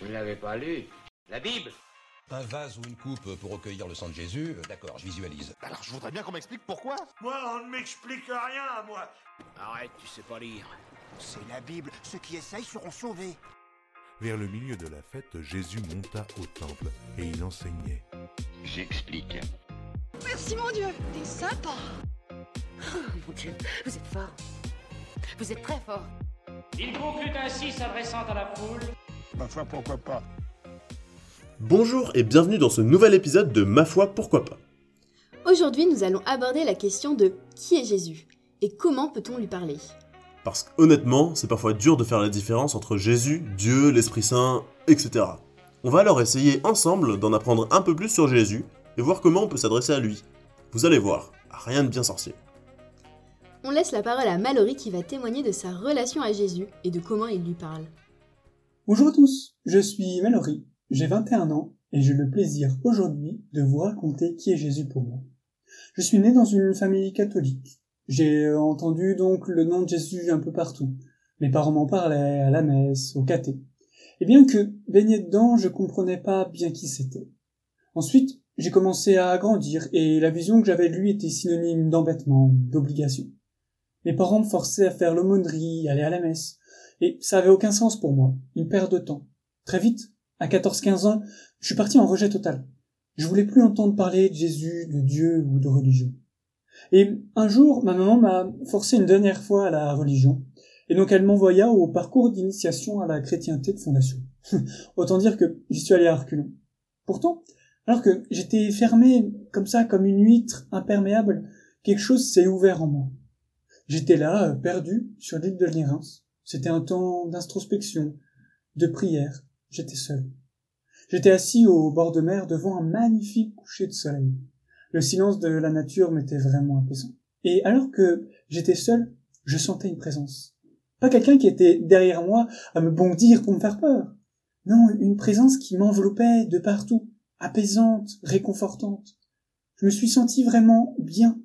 Vous ne l'avez pas lu La Bible Un vase ou une coupe pour recueillir le sang de Jésus, d'accord, je visualise. Alors je voudrais bien qu'on m'explique pourquoi. Moi, on ne m'explique rien, moi. Arrête, tu sais pas lire. C'est la Bible. Ceux qui essayent seront sauvés. Vers le milieu de la fête, Jésus monta au temple et il enseignait. J'explique. Merci mon Dieu, t'es sympa. Oh mon Dieu, vous êtes fort. Vous êtes très fort. Il conclut ainsi s'adressant à la foule. Ma foi, pourquoi pas Bonjour et bienvenue dans ce nouvel épisode de Ma foi, pourquoi pas. Aujourd'hui, nous allons aborder la question de qui est Jésus et comment peut-on lui parler? Parce qu'honnêtement, c'est parfois dur de faire la différence entre Jésus, Dieu, l'Esprit Saint, etc. On va alors essayer ensemble d'en apprendre un peu plus sur Jésus et voir comment on peut s'adresser à lui. Vous allez voir, rien de bien sorcier. On laisse la parole à Mallory qui va témoigner de sa relation à Jésus et de comment il lui parle. Bonjour à tous, je suis Mallory, j'ai 21 ans et j'ai le plaisir aujourd'hui de vous raconter qui est Jésus pour moi. Je suis né dans une famille catholique. J'ai entendu donc le nom de Jésus un peu partout. Mes parents m'en parlaient à la messe, au caté. Et bien que baigné dedans, je comprenais pas bien qui c'était. Ensuite, j'ai commencé à grandir et la vision que j'avais de lui était synonyme d'embêtement, d'obligation. Mes parents me forçaient à faire l'aumônerie, aller à la messe. Et ça avait aucun sens pour moi, une perte de temps. Très vite, à 14-15 ans, je suis parti en rejet total. Je voulais plus entendre parler de Jésus, de Dieu ou de religion. Et un jour, ma maman m'a forcé une dernière fois à la religion. Et donc elle m'envoya au parcours d'initiation à la chrétienté de fondation. Autant dire que j'y suis allé à reculons. Pourtant, alors que j'étais fermé comme ça, comme une huître imperméable, quelque chose s'est ouvert en moi. J'étais là, perdu, sur l'île de Lérins. C'était un temps d'introspection, de prière. J'étais seul. J'étais assis au bord de mer devant un magnifique coucher de soleil. Le silence de la nature m'était vraiment apaisant. Et alors que j'étais seul, je sentais une présence. Pas quelqu'un qui était derrière moi à me bondir pour me faire peur. Non, une présence qui m'enveloppait de partout, apaisante, réconfortante. Je me suis senti vraiment bien.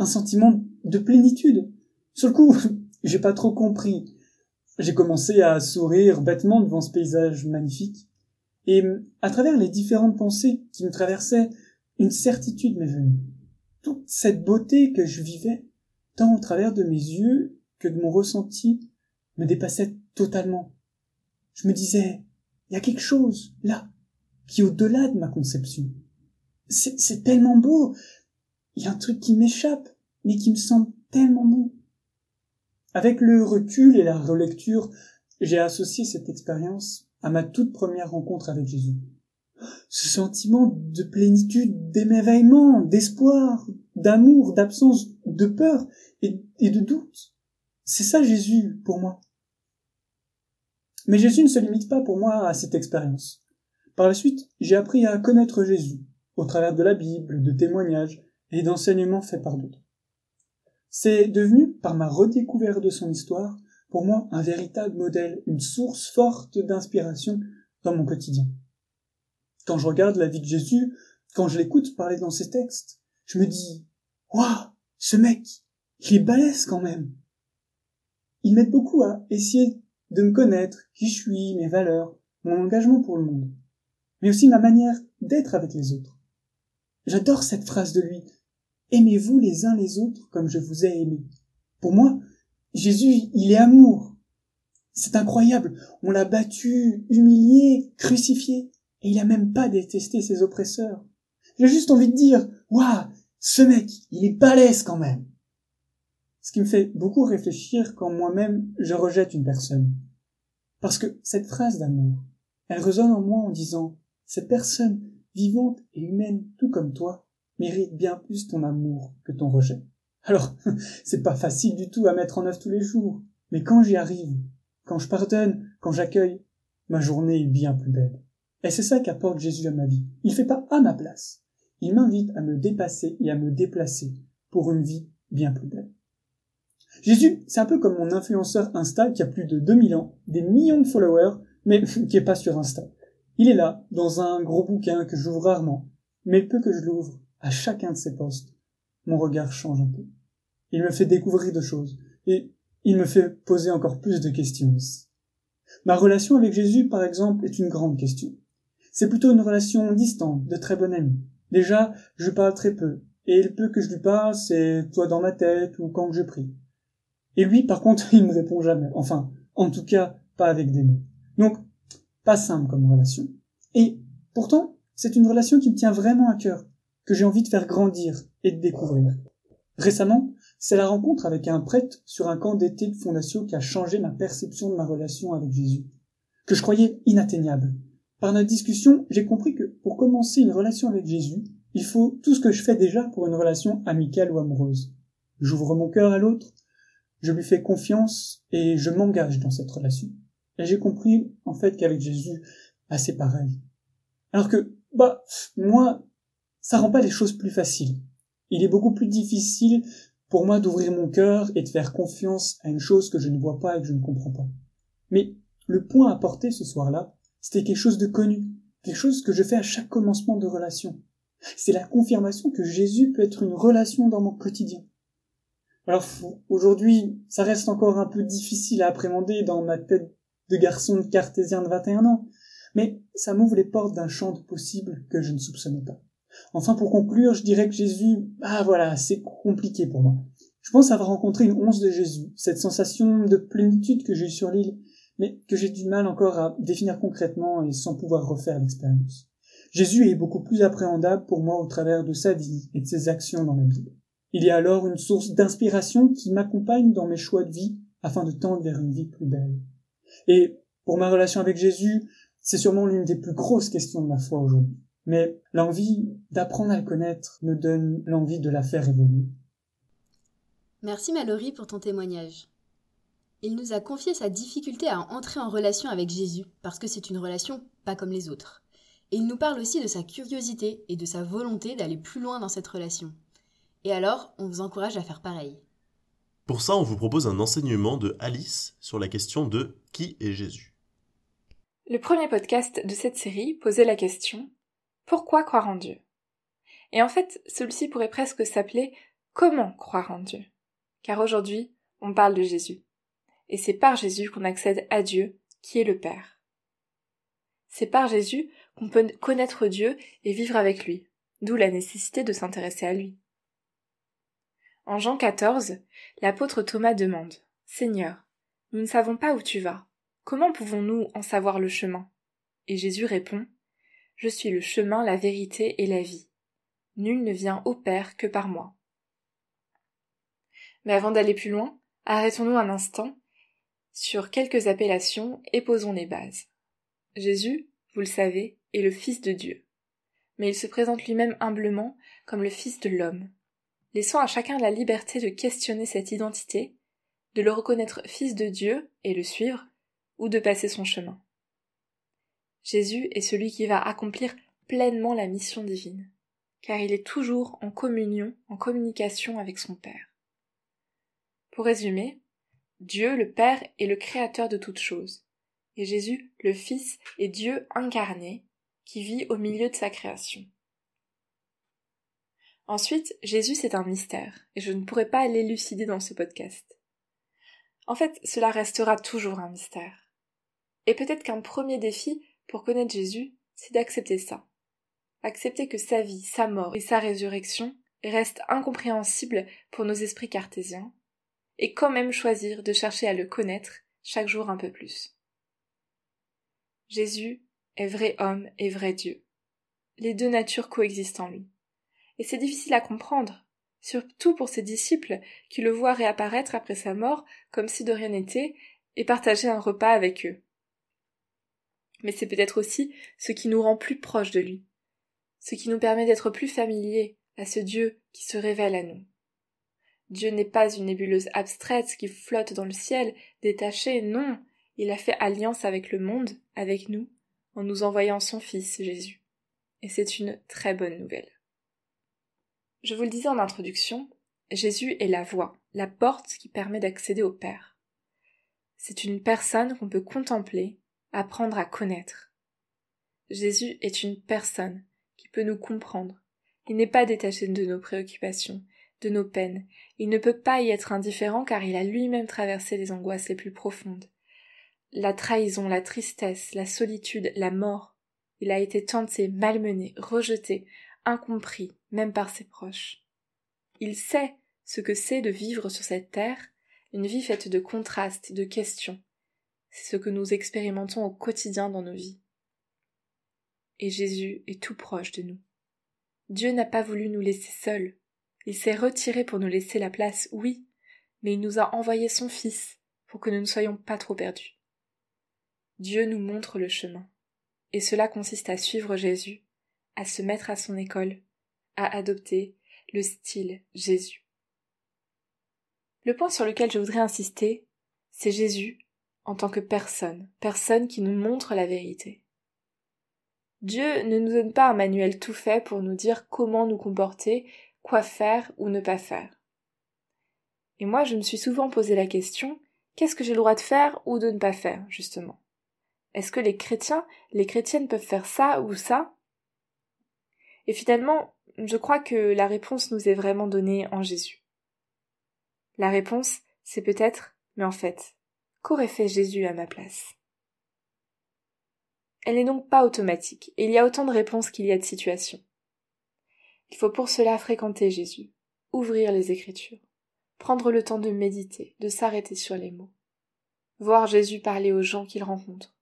Un sentiment de plénitude. Sur le coup, j'ai pas trop compris. J'ai commencé à sourire bêtement devant ce paysage magnifique. Et à travers les différentes pensées qui me traversaient, une certitude m'est venue. Toute cette beauté que je vivais, tant au travers de mes yeux que de mon ressenti, me dépassait totalement. Je me disais, il y a quelque chose, là, qui est au-delà de ma conception. C'est tellement beau. Il y a un truc qui m'échappe, mais qui me semble tellement bon. Avec le recul et la relecture, j'ai associé cette expérience à ma toute première rencontre avec Jésus. Ce sentiment de plénitude, d'émerveillement, d'espoir, d'amour, d'absence de peur et, et de doute. C'est ça Jésus pour moi. Mais Jésus ne se limite pas pour moi à cette expérience. Par la suite, j'ai appris à connaître Jésus, au travers de la Bible, de témoignages et d'enseignements faits par d'autres. C'est devenu, par ma redécouverte de son histoire, pour moi un véritable modèle, une source forte d'inspiration dans mon quotidien. Quand je regarde la vie de Jésus, quand je l'écoute parler dans ses textes, je me dis, waouh, ce mec, il est balèze quand même. Il m'aide beaucoup à essayer de me connaître, qui je suis, mes valeurs, mon engagement pour le monde, mais aussi ma manière d'être avec les autres. J'adore cette phrase de lui. Aimez-vous les uns les autres comme je vous ai aimé. Pour moi, Jésus, il est amour. C'est incroyable. On l'a battu, humilié, crucifié, et il a même pas détesté ses oppresseurs. J'ai juste envie de dire, waouh, ce mec, il est balèze quand même. Ce qui me fait beaucoup réfléchir quand moi-même je rejette une personne. Parce que cette phrase d'amour, elle résonne en moi en disant, cette personne vivante et humaine tout comme toi mérite bien plus ton amour que ton rejet. Alors, c'est pas facile du tout à mettre en œuvre tous les jours, mais quand j'y arrive, quand je pardonne, quand j'accueille, ma journée est bien plus belle. Et c'est ça qu'apporte Jésus à ma vie. Il fait pas à ma place. Il m'invite à me dépasser et à me déplacer pour une vie bien plus belle. Jésus, c'est un peu comme mon influenceur Insta qui a plus de 2000 ans, des millions de followers, mais qui est pas sur Insta. Il est là, dans un gros bouquin que j'ouvre rarement, mais peu que je l'ouvre, à chacun de ses postes, mon regard change un peu. Il me fait découvrir de choses, et il me fait poser encore plus de questions. Ma relation avec Jésus, par exemple, est une grande question. C'est plutôt une relation distante, de très bon ami. Déjà, je parle très peu, et le peu que je lui parle, c'est toi dans ma tête ou quand je prie. Et lui, par contre, il me répond jamais. Enfin, en tout cas, pas avec des mots. Donc, pas simple comme relation. Et pourtant, c'est une relation qui me tient vraiment à cœur, que j'ai envie de faire grandir et de découvrir. Récemment, c'est la rencontre avec un prêtre sur un camp d'été de fondation qui a changé ma perception de ma relation avec Jésus, que je croyais inatteignable. Par notre discussion, j'ai compris que pour commencer une relation avec Jésus, il faut tout ce que je fais déjà pour une relation amicale ou amoureuse. J'ouvre mon cœur à l'autre, je lui fais confiance et je m'engage dans cette relation. Et j'ai compris, en fait, qu'avec Jésus, bah, c'est pareil. Alors que, bah, moi, ça rend pas les choses plus faciles. Il est beaucoup plus difficile pour moi d'ouvrir mon cœur et de faire confiance à une chose que je ne vois pas et que je ne comprends pas. Mais le point porter ce soir-là, c'était quelque chose de connu, quelque chose que je fais à chaque commencement de relation. C'est la confirmation que Jésus peut être une relation dans mon quotidien. Alors aujourd'hui, ça reste encore un peu difficile à appréhender dans ma tête de garçon de cartésien de 21 ans, mais ça m'ouvre les portes d'un champ de possible que je ne soupçonnais pas. Enfin, pour conclure, je dirais que Jésus, ah voilà, c'est compliqué pour moi. Je pense avoir rencontré une once de Jésus, cette sensation de plénitude que j'ai eue sur l'île, mais que j'ai du mal encore à définir concrètement et sans pouvoir refaire l'expérience. Jésus est beaucoup plus appréhendable pour moi au travers de sa vie et de ses actions dans la Bible. Il y a alors une source d'inspiration qui m'accompagne dans mes choix de vie afin de tendre vers une vie plus belle. Et pour ma relation avec Jésus, c'est sûrement l'une des plus grosses questions de ma foi aujourd'hui. Mais l'envie d'apprendre à le connaître me donne l'envie de la faire évoluer. Merci Mallory pour ton témoignage. Il nous a confié sa difficulté à entrer en relation avec Jésus, parce que c'est une relation pas comme les autres. Et il nous parle aussi de sa curiosité et de sa volonté d'aller plus loin dans cette relation. Et alors, on vous encourage à faire pareil. Pour ça, on vous propose un enseignement de Alice sur la question de qui est Jésus? Le premier podcast de cette série posait la question pourquoi croire en Dieu? Et en fait, celui-ci pourrait presque s'appeler Comment croire en Dieu? Car aujourd'hui, on parle de Jésus. Et c'est par Jésus qu'on accède à Dieu, qui est le Père. C'est par Jésus qu'on peut connaître Dieu et vivre avec lui, d'où la nécessité de s'intéresser à lui. En Jean 14, l'apôtre Thomas demande Seigneur, nous ne savons pas où tu vas. Comment pouvons-nous en savoir le chemin? Et Jésus répond je suis le chemin, la vérité et la vie. Nul ne vient au Père que par moi. Mais avant d'aller plus loin, arrêtons-nous un instant sur quelques appellations et posons les bases. Jésus, vous le savez, est le Fils de Dieu. Mais il se présente lui-même humblement comme le Fils de l'homme, laissant à chacun la liberté de questionner cette identité, de le reconnaître Fils de Dieu et le suivre, ou de passer son chemin. Jésus est celui qui va accomplir pleinement la mission divine, car il est toujours en communion, en communication avec son Père. Pour résumer, Dieu le Père est le créateur de toutes choses, et Jésus le Fils est Dieu incarné, qui vit au milieu de sa création. Ensuite, Jésus c'est un mystère, et je ne pourrai pas l'élucider dans ce podcast. En fait, cela restera toujours un mystère. Et peut-être qu'un premier défi pour connaître Jésus, c'est d'accepter ça. Accepter que sa vie, sa mort et sa résurrection restent incompréhensibles pour nos esprits cartésiens, et quand même choisir de chercher à le connaître chaque jour un peu plus. Jésus est vrai homme et vrai Dieu. Les deux natures coexistent en lui. Et c'est difficile à comprendre, surtout pour ses disciples qui le voient réapparaître après sa mort comme si de rien n'était et partager un repas avec eux mais c'est peut-être aussi ce qui nous rend plus proches de lui, ce qui nous permet d'être plus familiers à ce Dieu qui se révèle à nous. Dieu n'est pas une nébuleuse abstraite qui flotte dans le ciel, détachée, non, il a fait alliance avec le monde, avec nous, en nous envoyant son Fils Jésus. Et c'est une très bonne nouvelle. Je vous le disais en introduction, Jésus est la voie, la porte qui permet d'accéder au Père. C'est une personne qu'on peut contempler apprendre à connaître. Jésus est une personne qui peut nous comprendre. Il n'est pas détaché de nos préoccupations, de nos peines. Il ne peut pas y être indifférent car il a lui-même traversé les angoisses les plus profondes. la trahison, la tristesse, la solitude, la mort. Il a été tenté, malmené, rejeté, incompris, même par ses proches. Il sait ce que c'est de vivre sur cette terre, une vie faite de contrastes, de questions. C'est ce que nous expérimentons au quotidien dans nos vies. Et Jésus est tout proche de nous. Dieu n'a pas voulu nous laisser seuls. Il s'est retiré pour nous laisser la place, oui, mais il nous a envoyé son Fils pour que nous ne soyons pas trop perdus. Dieu nous montre le chemin, et cela consiste à suivre Jésus, à se mettre à son école, à adopter le style Jésus. Le point sur lequel je voudrais insister, c'est Jésus en tant que personne, personne qui nous montre la vérité. Dieu ne nous donne pas un manuel tout fait pour nous dire comment nous comporter, quoi faire ou ne pas faire. Et moi, je me suis souvent posé la question, qu'est-ce que j'ai le droit de faire ou de ne pas faire, justement? Est-ce que les chrétiens, les chrétiennes peuvent faire ça ou ça? Et finalement, je crois que la réponse nous est vraiment donnée en Jésus. La réponse, c'est peut-être, mais en fait, qu'aurait fait Jésus à ma place? Elle n'est donc pas automatique, et il y a autant de réponses qu'il y a de situations. Il faut pour cela fréquenter Jésus, ouvrir les Écritures, prendre le temps de méditer, de s'arrêter sur les mots, voir Jésus parler aux gens qu'il rencontre,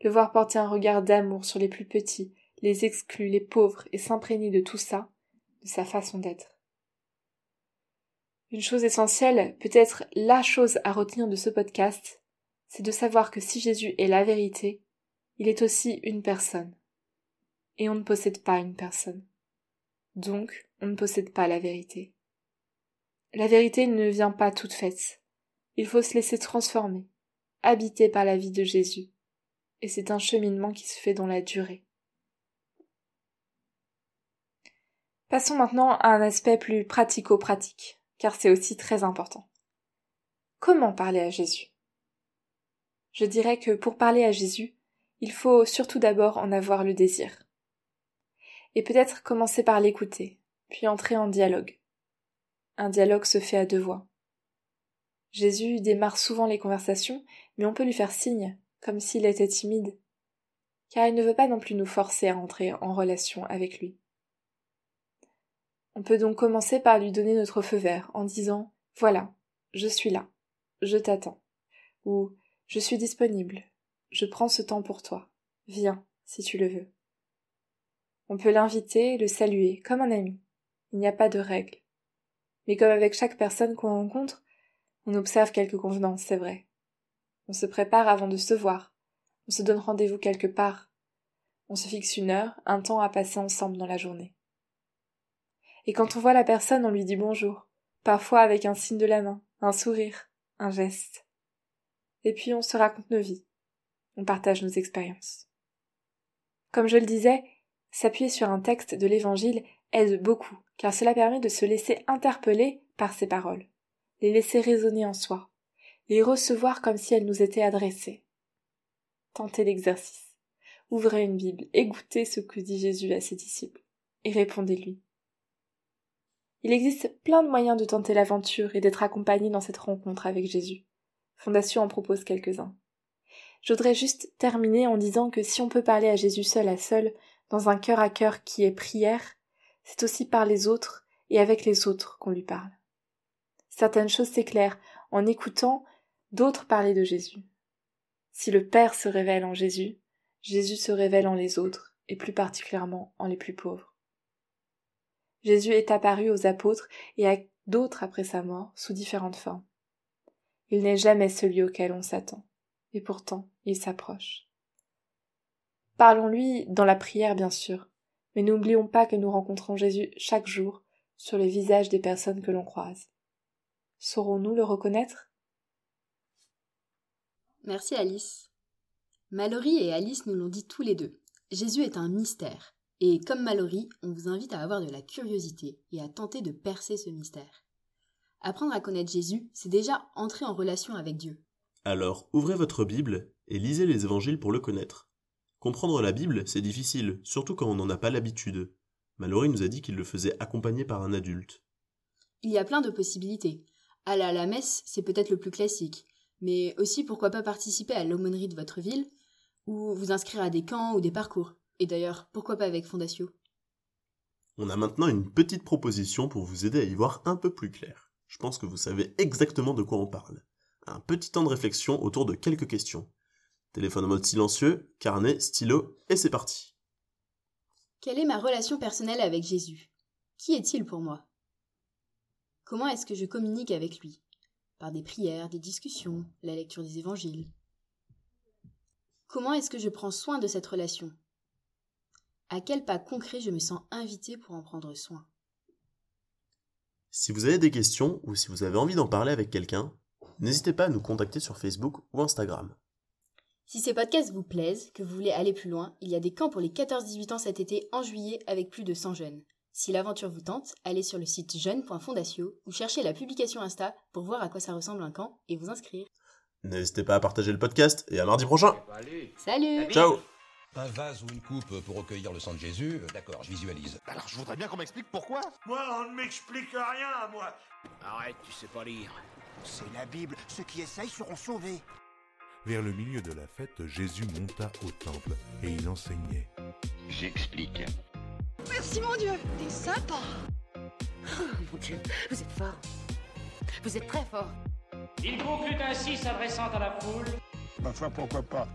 le voir porter un regard d'amour sur les plus petits, les exclus, les pauvres, et s'imprégner de tout ça, de sa façon d'être. Une chose essentielle, peut-être la chose à retenir de ce podcast, c'est de savoir que si Jésus est la vérité, il est aussi une personne. Et on ne possède pas une personne. Donc, on ne possède pas la vérité. La vérité ne vient pas toute faite. Il faut se laisser transformer, habiter par la vie de Jésus. Et c'est un cheminement qui se fait dans la durée. Passons maintenant à un aspect plus pratico-pratique, car c'est aussi très important. Comment parler à Jésus? Je dirais que pour parler à Jésus, il faut surtout d'abord en avoir le désir. Et peut-être commencer par l'écouter, puis entrer en dialogue. Un dialogue se fait à deux voix. Jésus démarre souvent les conversations, mais on peut lui faire signe, comme s'il était timide, car il ne veut pas non plus nous forcer à entrer en relation avec lui. On peut donc commencer par lui donner notre feu vert en disant Voilà, je suis là, je t'attends, ou Je suis disponible, je prends ce temps pour toi. Viens, si tu le veux. On peut l'inviter, le saluer, comme un ami. Il n'y a pas de règle. Mais comme avec chaque personne qu'on rencontre, on observe quelques convenances, c'est vrai. On se prépare avant de se voir. On se donne rendez-vous quelque part. On se fixe une heure, un temps à passer ensemble dans la journée. Et quand on voit la personne, on lui dit bonjour, parfois avec un signe de la main, un sourire, un geste. Et puis on se raconte nos vies on partage nos expériences. Comme je le disais, s'appuyer sur un texte de l'Évangile aide beaucoup, car cela permet de se laisser interpeller par ces paroles, les laisser résonner en soi, les recevoir comme si elles nous étaient adressées. Tentez l'exercice. Ouvrez une Bible et goûtez ce que dit Jésus à ses disciples, et répondez-lui. Il existe plein de moyens de tenter l'aventure et d'être accompagné dans cette rencontre avec Jésus. Fondation en propose quelques-uns. Je voudrais juste terminer en disant que si on peut parler à Jésus seul à seul, dans un cœur à cœur qui est prière, c'est aussi par les autres et avec les autres qu'on lui parle. Certaines choses s'éclairent en écoutant d'autres parler de Jésus. Si le Père se révèle en Jésus, Jésus se révèle en les autres, et plus particulièrement en les plus pauvres. Jésus est apparu aux apôtres et à d'autres après sa mort sous différentes formes. Il n'est jamais celui auquel on s'attend et pourtant il s'approche. Parlons-lui dans la prière, bien sûr, mais n'oublions pas que nous rencontrons Jésus chaque jour sur les visages des personnes que l'on croise. Saurons-nous le reconnaître? Merci Alice. Mallory et Alice nous l'ont dit tous les deux. Jésus est un mystère. Et comme Mallory, on vous invite à avoir de la curiosité et à tenter de percer ce mystère. Apprendre à connaître Jésus, c'est déjà entrer en relation avec Dieu. Alors ouvrez votre Bible et lisez les évangiles pour le connaître. Comprendre la Bible, c'est difficile, surtout quand on n'en a pas l'habitude. Mallory nous a dit qu'il le faisait accompagné par un adulte. Il y a plein de possibilités. Aller à la messe, c'est peut-être le plus classique, Mais aussi pourquoi pas participer à l'aumônerie de votre ville, ou vous inscrire à des camps ou des parcours. Et d'ailleurs, pourquoi pas avec Fondatio On a maintenant une petite proposition pour vous aider à y voir un peu plus clair. Je pense que vous savez exactement de quoi on parle. Un petit temps de réflexion autour de quelques questions. Téléphone en mode silencieux, carnet, stylo, et c'est parti. Quelle est ma relation personnelle avec Jésus? Qui est-il pour moi? Comment est-ce que je communique avec lui? Par des prières, des discussions, la lecture des évangiles. Comment est-ce que je prends soin de cette relation? À quel pas concret je me sens invité pour en prendre soin? Si vous avez des questions ou si vous avez envie d'en parler avec quelqu'un, n'hésitez pas à nous contacter sur Facebook ou Instagram. Si ces podcasts vous plaisent, que vous voulez aller plus loin, il y a des camps pour les 14-18 ans cet été en juillet avec plus de 100 jeunes. Si l'aventure vous tente, allez sur le site jeune.fondatio ou cherchez la publication Insta pour voir à quoi ça ressemble un camp et vous inscrire. N'hésitez pas à partager le podcast et à mardi prochain. Salut Ciao Un vase ou une coupe pour recueillir le sang de Jésus, euh, d'accord, je visualise. Alors je voudrais bien qu'on m'explique pourquoi. Moi, on ne m'explique rien, moi. Arrête, tu sais pas lire. C'est la Bible. Ceux qui essayent seront sauvés. Vers le milieu de la fête, Jésus monta au temple et il enseignait. J'explique. Merci mon Dieu, t'es sympa. Oh mon Dieu, vous êtes fort. Vous êtes très fort. Il conclut ainsi s'adressant à la foule. Ma foi, pourquoi pas?